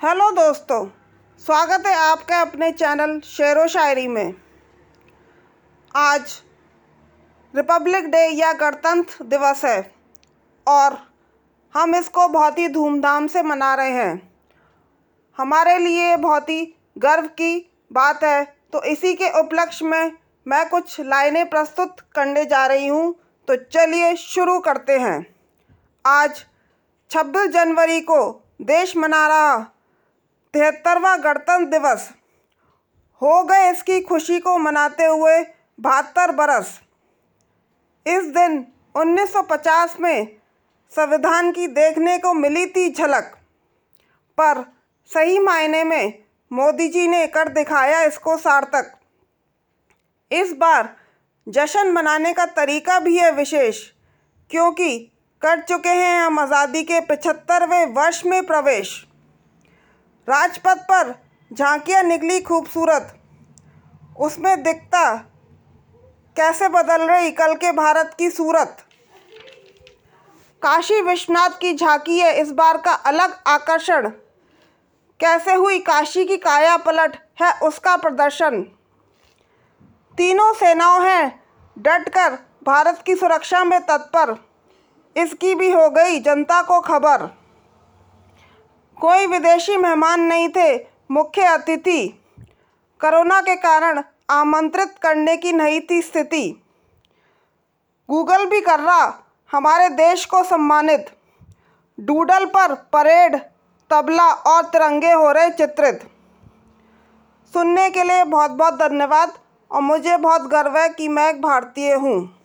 Hello दोस्तों, स्वागत है आपका अपने चैनल शेर व शायरी में। आज रिपब्लिक डे या गणतंत्र दिवस है और हम इसको बहुत ही धूमधाम से मना रहे हैं। हमारे लिए बहुत ही गर्व की बात है तो इसी के उपलक्ष्य में मैं कुछ लाइनें प्रस्तुत करने जा रही हूँ तो चलिए शुरू करते हैं। आज छब्बीस जनवरी को देश मना रहा तिहत्तरवा गणतंत्र दिवस हो गए इसकी खुशी को मनाते हुए बहत्तर बरस। इस दिन 1950 में संविधान की देखने को मिली थी झलक, पर सही मायने में मोदी जी ने कर दिखाया इसको सार्थक। इस बार जश्न मनाने का तरीका भी है विशेष, क्योंकि कर चुके हैं हम आज़ादी के पचहत्तरवें वर्ष में प्रवेश। राजपथ पर झांकियाँ निकली खूबसूरत। उसमें दिखता कैसे बदल रही कल के भारत की सूरत। काशी विश्वनाथ की झांकी है इस बार का अलग आकर्षण। कैसे हुई काशी की काया पलट है उसका प्रदर्शन। तीनों सेनाओं हैं डटकर भारत की सुरक्षा में तत्पर। इसकी भी हो गई जनता को खबर। कोई विदेशी मेहमान नहीं थे। मुख्य अतिथि, कोरोना के कारण आमंत्रित करने की नहीं थी स्थिति। गूगल भी कर रहा, हमारे देश को सम्मानित। डूडल पर परेड, तबला और तिरंगे हो रहे चित्रित। सुनने के लिए बहुत बहुत धन्यवाद और मुझे बहुत गर्व है कि मैं एक भारतीय हूँ।